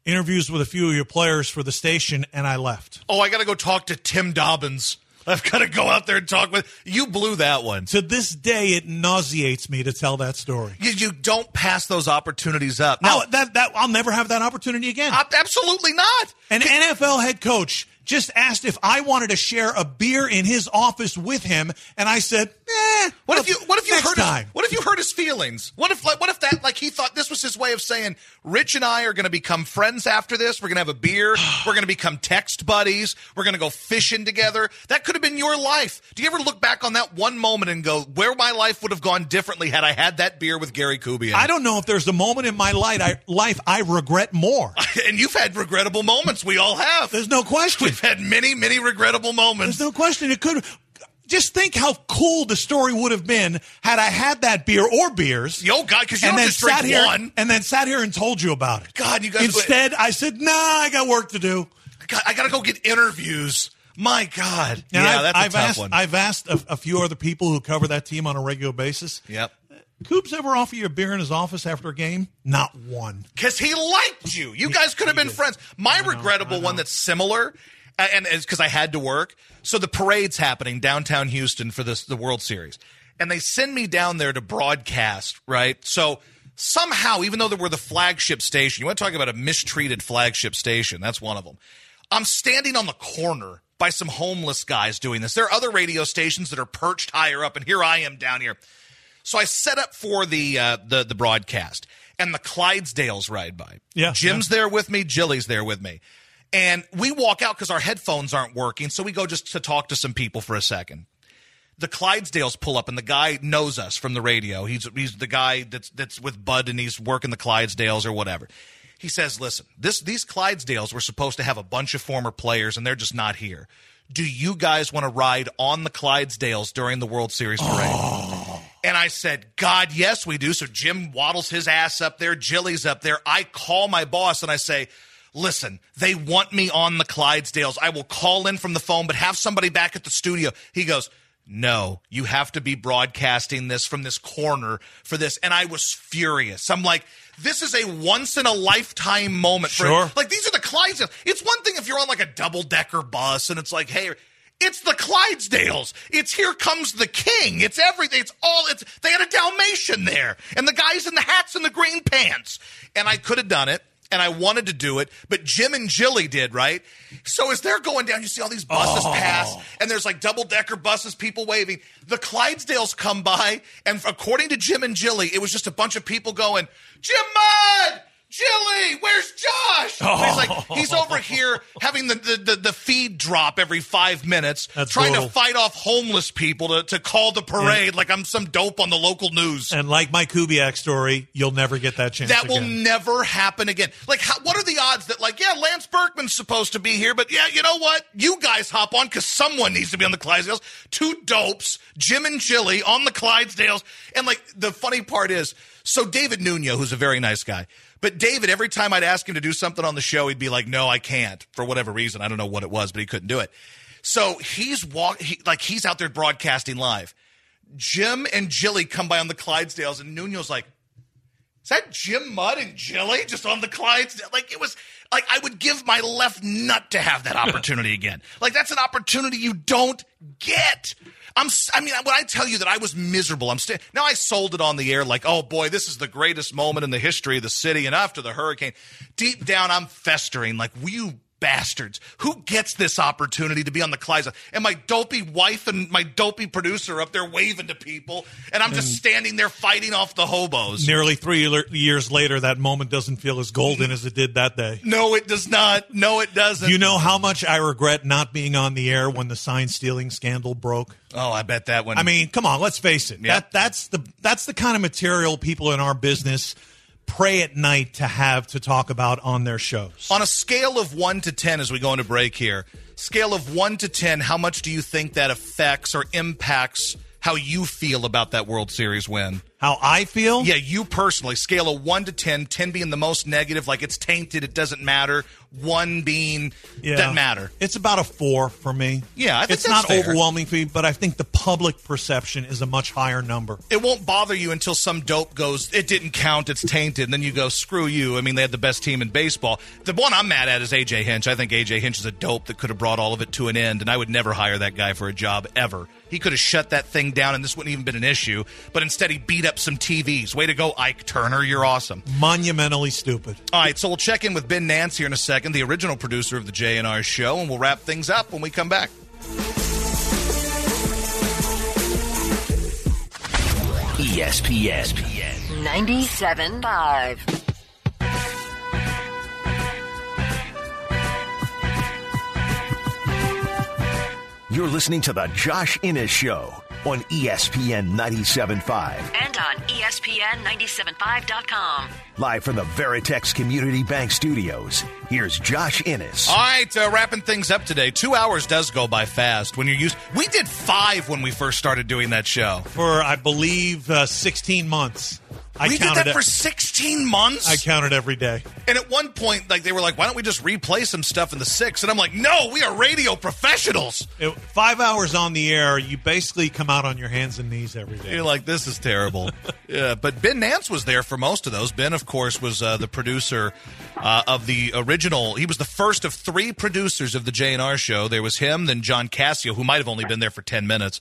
interviews with a few of your players for the station, and I left. Oh, I got to go talk to Tim Dobbins. I've got to go out there and talk with you. Blew that one. To this day, it nauseates me to tell that story. You, you don't pass those opportunities up. Now, Now, that that I'll never have that opportunity again. ab- absolutely not. An NFL head coach just asked if I wanted to share a beer in his office with him, and I said, "Eh." What if you? What if you hurt? time? His, what if you hurt his feelings? What if? Like, what if that? Like he thought this was his way of saying, Rich and I are going to become friends after this. We're going to have a beer. We're going to become text buddies. We're going to go fishing together. That could have been your life. Do you ever look back on that one moment and go, where my life would have gone differently had I had that beer with Gary Kubiak? I don't know if there's a moment in my life I, life I regret more. and you've had regrettable moments. We all have. There's no question. We've had many, many regrettable moments. There's no question. It could. Just think how cool the story would have been had I had that beer or beers. Yo, God, because you and then just sat here one. and then sat here and told you about it. God, you guys. Instead, I said, "Nah, I got work to do." God, I got to go get interviews. My God. Yeah, I've, that's a I've tough asked, one. I've asked a, a few other people who cover that team on a regular basis. yep. Coops ever offer you a beer in his office after a game? Not one. Because he liked you. You guys could have been friends. My regrettable one that's similar, and it's because I had to work. So the parade's happening downtown Houston for this the World Series, and they send me down there to broadcast. Right. So somehow, even though they were the flagship station, you want to talk about a mistreated flagship station? That's one of them. I'm standing on the corner by some homeless guys doing this. There are other radio stations that are perched higher up, and here I am down here. So I set up for the uh, the the broadcast, and the Clydesdales ride by. Yeah, Jim's there with me. Jilly's there with me, and we walk out because our headphones aren't working. So we go just to talk to some people for a second. The Clydesdales pull up, and the guy knows us from the radio. He's he's the guy that's that's with Bud, and he's working the Clydesdales or whatever. He says, "Listen, this these Clydesdales were supposed to have a bunch of former players, and they're just not here. Do you guys want to ride on the Clydesdales during the World Series parade?" And I said, God, yes, we do. So Jim waddles his ass up there. Jilly's up there. I call my boss and I say, listen, they want me on the Clydesdales. I will call in from the phone, but have somebody back at the studio. He goes, no, you have to be broadcasting this from this corner for this. And I was furious. I'm like, this is a once in a lifetime moment. For, Sure. like, these are the Clydesdales. It's one thing if you're on like a double decker bus and it's like, hey, it's the Clydesdales. It's Here Comes the King. It's everything. It's all, it's, they had a Dalmatian there and the guys in the hats and the green pants. And I could have done it and I wanted to do it, but Jim and Jilly did, right? So as they're going down, you see all these buses Oh. pass and there's like double decker buses, people waving. The Clydesdales come by and according to Jim and Jilly, it was just a bunch of people going, Jim Mudd! Jilly, where's Josh? And He's like, oh. he's over here having the, the, the, the feed drop every five minutes, That's trying brutal. to fight off homeless people to, to call the parade like I'm some dope on the local news. And like my Kubiak story, you'll never get that chance. That will again. never happen again. Like, how, what are the odds that, like, yeah, Lance Berkman's supposed to be here, but yeah, you know what? You guys hop on because someone needs to be on the Clydesdales. Two dopes, Jim and Jilly on the Clydesdales. And, like, the funny part is, so David Nuno, who's a very nice guy, but David, every time I'd ask him to do something on the show, he'd be like, no, I can't for whatever reason. I don't know what it was, but he couldn't do it. So he's walk, he, like, he's out there broadcasting live. Jim and Jilly come by on the Clydesdales, and Nuno's like, is that Jim Mudd and Jilly just on the Clydesdale? Like it was like I would give my left nut to have that opportunity again. Like that's an opportunity you don't get. I'm. I mean, when I tell you that I was miserable, I'm still. Now I sold it on the air like, oh boy, this is the greatest moment in the history of the city. And after the hurricane, deep down, I'm festering like, will you bastards. Who gets this opportunity to be on the Clydesdale? And my dopey wife and my dopey producer up there waving to people, and I'm just mm. standing there fighting off the hobos. Nearly three years later, that moment doesn't feel as golden as it did that day. No, it does not. No, it doesn't. You know how much I regret not being on the air when the sign stealing scandal broke? Oh, I bet that one. I mean, come on, let's face it. Yeah. That that's the that's the kind of material people in our business pray at night to have to talk about on their shows. on a scale of one to ten, as we go into break here, scale of one to ten, how much do you think that affects or impacts how you feel about that World Series win? How I feel? Yeah, you personally, scale of one to 10, 10 being the most negative, like it's tainted, it doesn't matter. One being Yeah. doesn't matter. It's about a four for me. Yeah, I think it's not fair. overwhelming for me, but I think the public perception is a much higher number. It won't bother you until some dope goes, it didn't count, it's tainted, and then you go, screw you. I mean, they had the best team in baseball. The one I'm mad at is AJ Hinch. I think AJ Hinch is a dope that could have brought all of it to an end, and I would never hire that guy for a job ever. He could have shut that thing down, and this wouldn't even been an issue. But instead, he beat up some TVs. Way to go, Ike Turner. You're awesome. Monumentally stupid. All right, so we'll check in with Ben Nance here in a second, the original producer of the J&R show, and we'll wrap things up when we come back. E ESPN. 97.5. You're listening to the Josh Innes Show on ESPN 97.5. And on E ESPN 975.com. Live from the Veritex Community Bank Studios, here's Josh Innes. All right, uh, wrapping things up today. Two hours does go by fast when you're used. We did five when we first started doing that show. For, I believe, uh, 16 months. I we did that it- for 16 months. I counted every day. and at one point, like they were like, "Why don't we just replay some stuff in the six? And I'm like, "No, we are radio professionals." It- five hours on the air, you basically come out on your hands and knees every day. You're like, "This is terrible." yeah, but Ben Nance was there for most of those. Ben, of course, was uh, the producer uh, of the original. He was the first of three producers of the J&R show. There was him, then John Cassio, who might have only been there for ten minutes.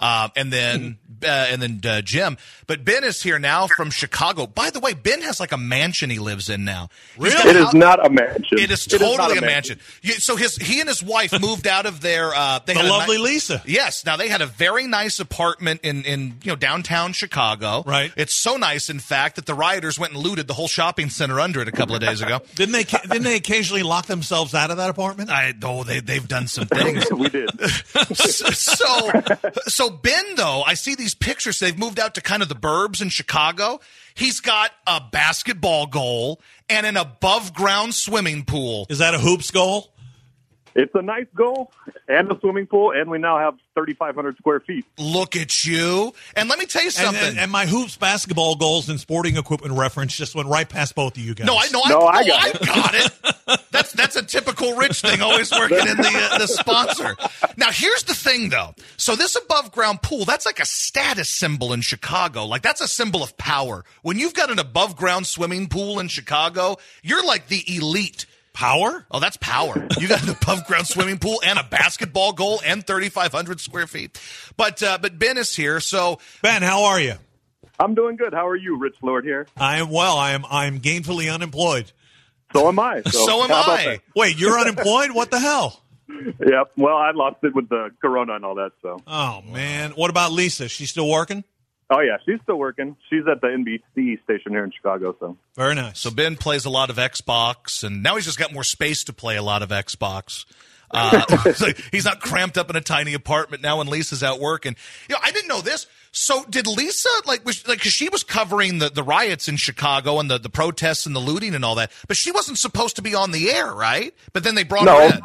Um, and then uh, and then uh, Jim. But Ben is here now from Chicago. By the way, Ben has like a mansion he lives in now. He's got It a is hou- not a mansion. It is It is not totally a a mansion. You, so his he and his wife moved out of their uh, they The had a lovely ni- Lisa. Yes. Now they had a very nice apartment in in you know downtown Chicago. Right. It's so nice, in fact, that the rioters went and looted the whole shopping center under it a couple of days ago. Didn't they? Didn't they occasionally lock themselves out of that apartment? I oh they they've done some things. we did. so so Ben though, I see these pictures. They've moved out to kind of the burbs in Chicago. He's got a basketball goal and an above ground swimming pool. Is that a hoops goal? It's a nice goal and a swimming pool, and we now have 3,500 square feet. Look at you. And let me tell you something. and, and my hoops basketball goals and sporting equipment reference just went right past both of you guys. no, I know. No, I, I no, got I it. got it. That's that's a typical rich thing. Always working in the uh, the sponsor. Now here's the thing, though. So this above ground pool, that's like a status symbol in Chicago. Like that's a symbol of power. When you've got an above ground swimming pool in Chicago, you're like the elite. Power? Oh, that's power. You got an above ground swimming pool and a basketball goal and 3,500 square feet. But uh, but Ben is here, so Ben, how are you? I'm doing good. How are you, Rich Lord here? I am well. I am. I am gainfully unemployed. So am I. So, So am I. Wait, you're unemployed? What the hell? Yep. Well, I lost it with the corona and all that. So. Oh man, what about Lisa? She's still working? Oh yeah, she's still working. She's at the NBC station here in Chicago. So. Very nice. So Ben plays a lot of Xbox, and now he's just got more space to play a lot of Xbox. Uh, so he's not cramped up in a tiny apartment now when Lisa's out working. You know, I didn't know this. So did Lisa like was like 'cause she was covering the, the riots in Chicago and the, the protests and the looting and all that, but she wasn't supposed to be on the air, right? But then they brought No. her in.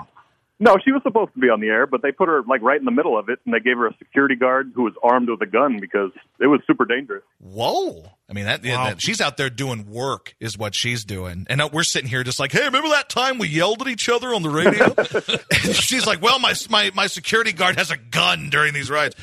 No, she was supposed to be on the air, but they put her like right in the middle of it, and they gave her a security guard who was armed with a gun because it was super dangerous. Whoa. I mean, that, that- she's out there doing work, is what she's doing. And uh, we're sitting here just like, hey, remember that time we yelled at each other on the radio? and she's like, well, my, my, my security guard has a gun during these rides.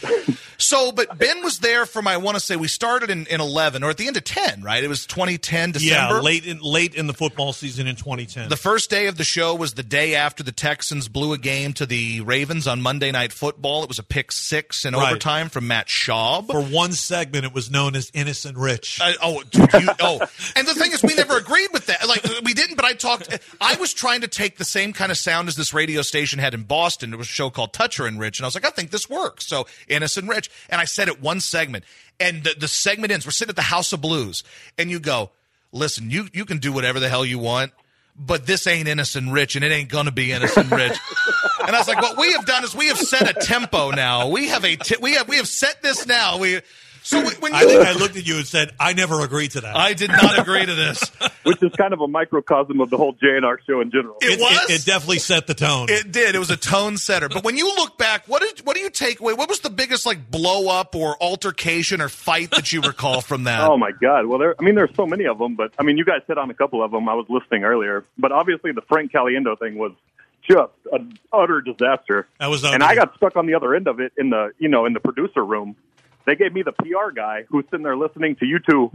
So, but Ben was there from, I want to say, we started in, in 11 or at the end of 10, right? It was 2010, December. Yeah, late in late in the football season in 2010. The first day of the show was the day after the Texans blew a game to the Ravens on Monday Night Football. It was a pick six in Right. overtime from Matt Schaub. For one segment, it was known as Innes and Rich. Uh, oh, you, oh, and the thing is, we never agreed with that. Like, we didn't. But I talked. I was trying to take the same kind of sound as this radio station had in Boston. It was a show called Toucher and Rich, and I was like, I think this works. So Innes and Rich, and I said it one segment, and the, the segment ends. We're sitting at the House of Blues, and you go, listen, you you can do whatever the hell you want. But this ain't Innes and Rich, and it ain't gonna be Innes and Rich. and I was like, what we have done is we have set a tempo now. We have a t- we have we have set this now. We so when you I think I looked at you and said, I never agreed to that. I did not agree to this. Which is kind of a microcosm of the whole J&R show in general. It was. It, definitely set the tone. It did. It was a tone setter. But when you look back, what did what do you take away? What was the biggest like blow up or altercation or fight that you recall from that? Oh my God! Well, there. I mean, there's so many of them, but I mean, you guys hit on a couple of them. I was listening earlier, but obviously the Frank Caliendo thing was just an utter disaster. That was and. I got stuck on the other end of it in the you know in the producer room. They gave me the PR guy who's sitting there listening to you two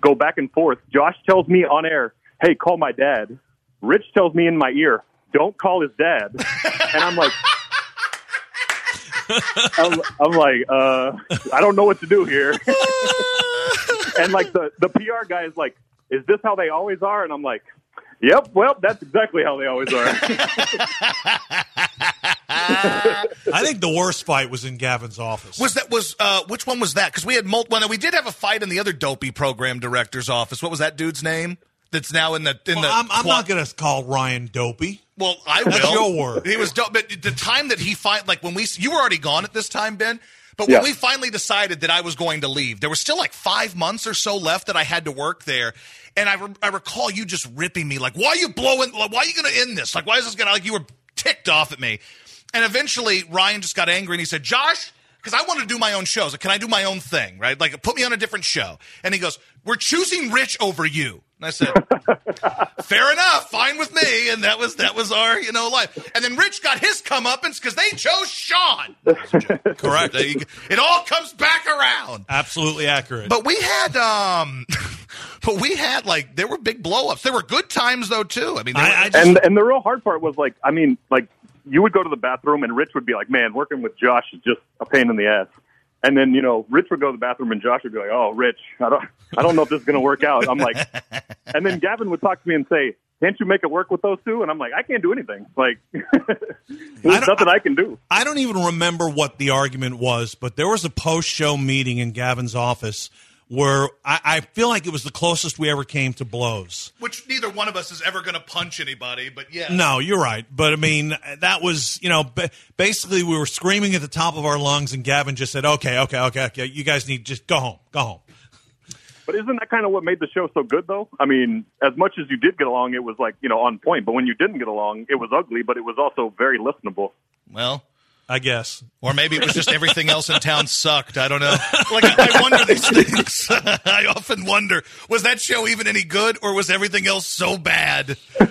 go back and forth. Josh tells me on air, "Hey, call my dad." Rich tells me in my ear, "Don't call his dad," and I'm like. I'm, I'm like, uh, I don't know what to do here. and like the the PR guy is like, "Is this how they always are?" And I'm like, "Yep, well, that's exactly how they always are." I think the worst fight was in Gavin's office. Was that was uh which one was that? Because we had multiple. Well, we did have a fight in the other dopey program director's office. What was that dude's name? That's now in the in Well, the. I'm, I'm qua- not going to call Ryan dopey. Well, I will. That's your word. He was dope, but the time that he find like when we you were already gone at this time, Ben. But when Yeah. we finally decided that I was going to leave, there was still like five months or so left that I had to work there. And I, re- I recall you just ripping me like, "Why are you blowing? Like, why are you going to end this? Like, why is this going to like?" You were ticked off at me, and eventually Ryan just got angry and he said, "Josh." Because I want to do my own shows. Like, can I do my own thing, right? Like, put me on a different show. And he goes, We're choosing Rich over you. And I said, fair enough, fine with me. And that was that was our you know life. And then Rich got his comeuppance because they chose Sean. Correct. It all comes back around. Absolutely accurate. But we had um, but we had like there were big blowups. There were good times though too. I mean, there were- and and the real hard part was like, I mean, like you would go to the bathroom and Rich would be like, "Man, working with Josh is just a pain in the ass." And then you know, Rich would go to the bathroom, and Josh would be like, "Oh, Rich, I don't, I don't know if this is going to work out." I'm like, and then Gavin would talk to me and say, "Can't you make it work with those two? And I'm like, "I can't do anything. Like, there's nothing I can do." I don't even remember what the argument was, but there was a post show meeting in Gavin's office where I, I feel like it was the closest we ever came to blows. Which neither one of us is ever going to punch anybody, but yeah. No, you're right. But I mean, that was, you know, ba- basically we were screaming at the top of our lungs, and Gavin just said, okay, okay, okay, okay, you guys need just go home, go home. But isn't that kind of what made the show so good, though? I mean, as much as you did get along, it was like you know on point. But when you didn't get along, it was ugly, but it was also very listenable. Well, I guess. Or maybe it was just everything else in town sucked. I don't know. Like I, I wonder these things. I often wonder: was that show even any good, or was everything else so bad?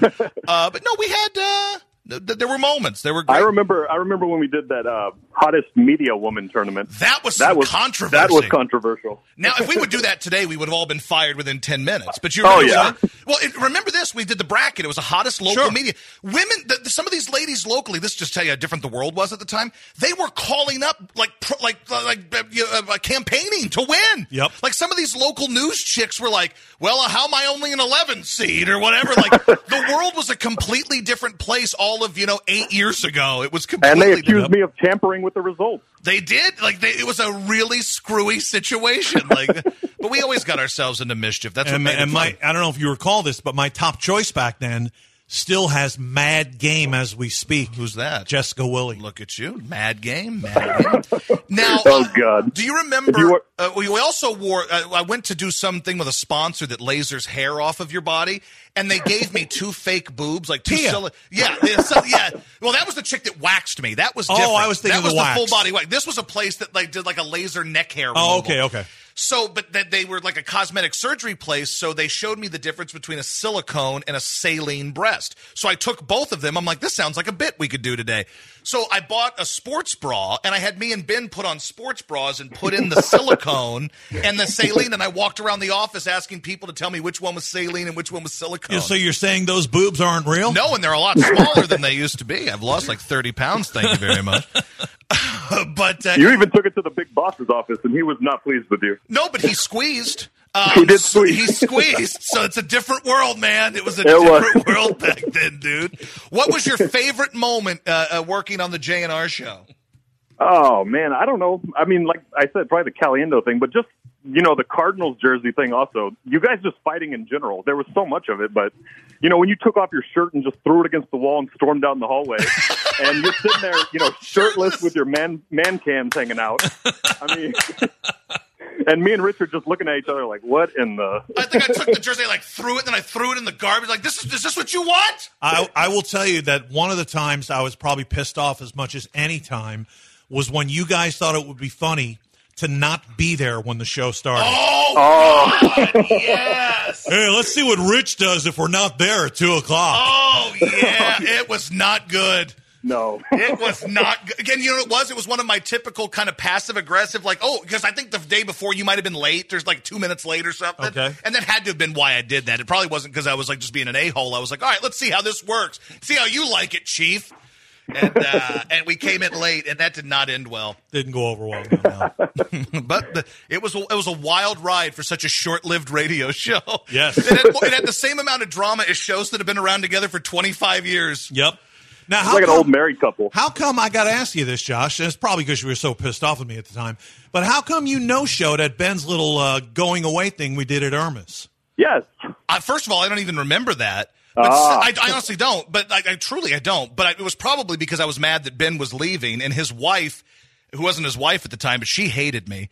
Uh, but no, we had. Uh, th- th- there were moments. There were. Great- I remember. I remember when we did that uh, hottest media woman tournament. That was that was controversy. That was controversial. Now, if we would do that today, we would have all been fired within ten minutes. But you Oh, yeah. that? Well, it, remember this? We did the bracket. It was the hottest local media. Women, the, the- some of these ladies locally. This just tell you how different the world was at the time. They were calling up like pro, like uh, like uh, uh, campaigning to win. Yep. Like some of these local news chicks were like, "Well, uh, how am I only an 11 seed or whatever?" Like the world was a completely different place. All of you know eight years ago, it was completely. And completely. they accused me of tampering with the results. They did. Like they, it was a really screwy situation. Like, but we always got ourselves into mischief. That's what and made and it my, fun. I don't know if you recall this, but my top choice back then still has mad game as we speak. Who's that? Jessica Willey. Look at you, mad game, mad game. Now, Oh, uh, God. do you remember? You were- uh, we we also wore. Uh, I went to do something with a sponsor that lasers hair off of your body, and they gave me two fake boobs, like two. Sili- yeah, yeah, so- yeah. Well, that was the chick that waxed me. That was. Oh, I was thinking that was the wax. full body wax. This was a place that like did like a laser neck hair. Oh, okay, okay. So, but that they were like a cosmetic surgery place, so they showed me the difference between a silicone and a saline breast. So I took both of them. I'm like, this sounds like a bit we could do today. So I bought a sports bra, and I had me and Ben put on sports bras and put in the silicone and the saline, and I walked around the office asking people to tell me which one was saline and which one was silicone. Yeah, so you're saying those boobs aren't real? No, and they're a lot smaller than they used to be. I've lost like 30 pounds. Thank you very much. but uh, You even took it to the big boss's office, and he was not pleased with you. no, but he squeezed. Um, He did squeeze. He squeezed. So it's a different world, man. It was a It was. different world back then, dude. What was your favorite moment uh, uh, working on the J&R show? Oh man, I don't know. I mean, like I said, probably the Caliendo thing, but just you know the Cardinals jersey thing. Also, you guys just fighting in general. There was so much of it, but you know when you took off your shirt and just threw it against the wall and stormed down the hallway, and you're sitting there, you know, shirtless with your man man cams hanging out. I mean. And me and Richard just looking at each other like, "What in the?" I think I took the jersey, like threw it, and then I threw it in the garbage. Like this is is this what you want? I, I will tell you that one of the times I was probably pissed off as much as any time was when you guys thought it would be funny to not be there when the show started. Oh, oh. God, yes. Hey, let's see what Rich does if we're not there at two o'clock. Oh yeah, it was not good. No, it was not good. Again, you know what it was? It was one of my typical kind of passive aggressive, like, oh, because I think the day before you might have been late. There's like two minutes late or something. Okay. And that had to have been why I did that. It probably wasn't because I was like just being an a hole. I was like, all right, let's see how this works. See how you like it, Chief. And uh, and we came in late, and that did not end well. Didn't go over well. No, no. but the, it was a, it was a wild ride for such a short lived radio show. Yes. it had, it had the same amount of drama as shows that have been around together for 25 years. Yep. Now, It's how like an old married couple. how come I got to ask you this, Josh? And it's probably because you were so pissed off with me at the time. But how come you no showed at Ben's little uh, going away thing we did at Irma's? Yes. Uh, first of all, I don't even remember that. But Ah. I, I honestly don't. But I, I truly I don't. But I, it was probably because I was mad that Ben was leaving, and his wife, who wasn't his wife at the time, but she hated me,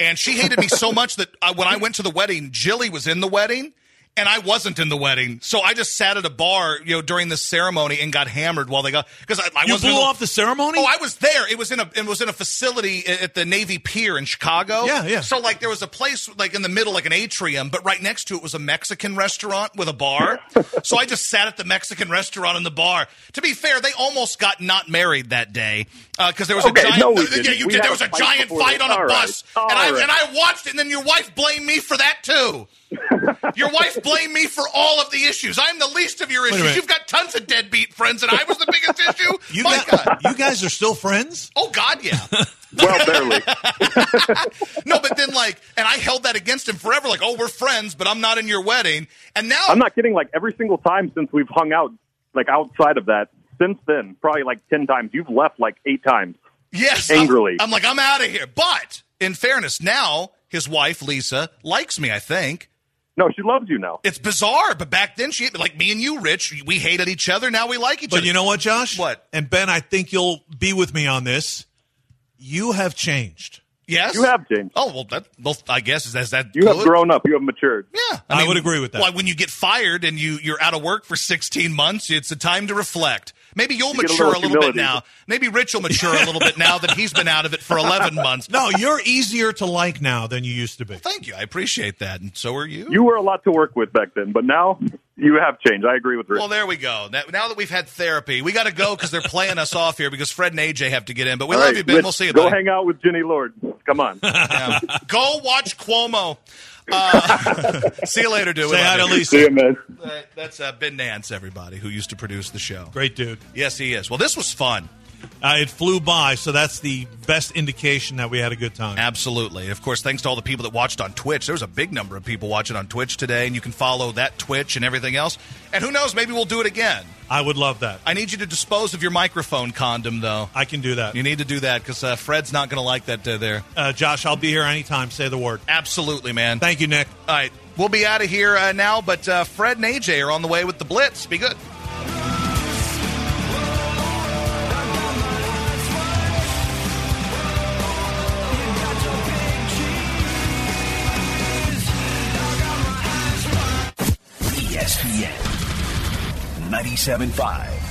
and she hated me so much that I, when I went to the wedding, Jilly was in the wedding. And I wasn't in the wedding, so I just sat at a bar, you know, during the ceremony and got hammered while they got because I, I You wasn't blew the- off the ceremony? Oh, I was there. It was in a it was in a facility at the Navy Pier in Chicago. Yeah, yeah. So like there was a place like in the middle, like an atrium, but right next to it was a Mexican restaurant with a bar. so I just sat at the Mexican restaurant in the bar. To be fair, they almost got not married that day uh, because there was Okay, a giant. no, yeah, you did. There was a fight giant fight on a right. bus, All and I right. and I watched it. And then your wife blamed me for that too. Your wife blamed me for all of the issues. I'm the least of your issues. You've got tons of deadbeat friends, and I was the biggest issue. You, My got- God. you guys are still friends? Oh God, yeah. Well, barely. no, but then like, and I held that against him forever. Like, oh, we're friends, but I'm not in your wedding. And now I'm not kidding. Like every single time since we've hung out, like outside of that, since then, probably like ten times. You've left like eight times. Yes, angrily. I'm, I'm like, I'm out of here. But in fairness, now his wife Lisa likes me. I think. No, she loves you now. It's bizarre, but back then she like me and you, Rich. We hated each other. Now we like each But other. But you know what, Josh? What? And Ben, I think you'll be with me on this. You have changed. Yes, You have changed. Oh well, that well, I guess is that, is that You have grown up. You have matured. Yeah, I would agree with that. Why, when you get fired and you you're out of work for 16 months, it's a time to reflect. Maybe you'll You get a mature a little little, bit now. Maybe Rich will mature a little bit now that he's been out of it for 11 months. No, you're easier to like now than you used to be. Thank you. I appreciate that, and so are you. You were a lot to work with back then, but now you have changed. I agree with Rich. Well, there we go. Now, now that we've had therapy, we got to go because they're playing us off here because Fred and AJ have to get in. But we All love right, you, Ben. Rich, we'll see you. Go buddy. hang out with Jenny Lord. Come on. Yeah. Go watch Cuomo. Uh, see you later, dude. Say hi to. Lisa. See you, man. Uh, that's uh, Ben Nance, everybody, who used to produce the show. Great dude. Yes, he is. Well, this was fun. Uh, it flew by, so that's the best indication that we had a good time. Absolutely. Of course, thanks to all the people that watched on Twitch. There was a big number of people watching on Twitch today, and you can follow that Twitch and everything else. And who knows, maybe we'll do it again. I would love that. I need you to dispose of your microphone condom, though. I can do that. You need to do that because uh, Fred's not going to like that uh, there. Uh, Josh, I'll be here anytime. Say the word. Absolutely, man. Thank you, Nick. All right, we'll be out of here uh, now, but uh, Fred and AJ are on the way with the Blitz. Be good. 97.5.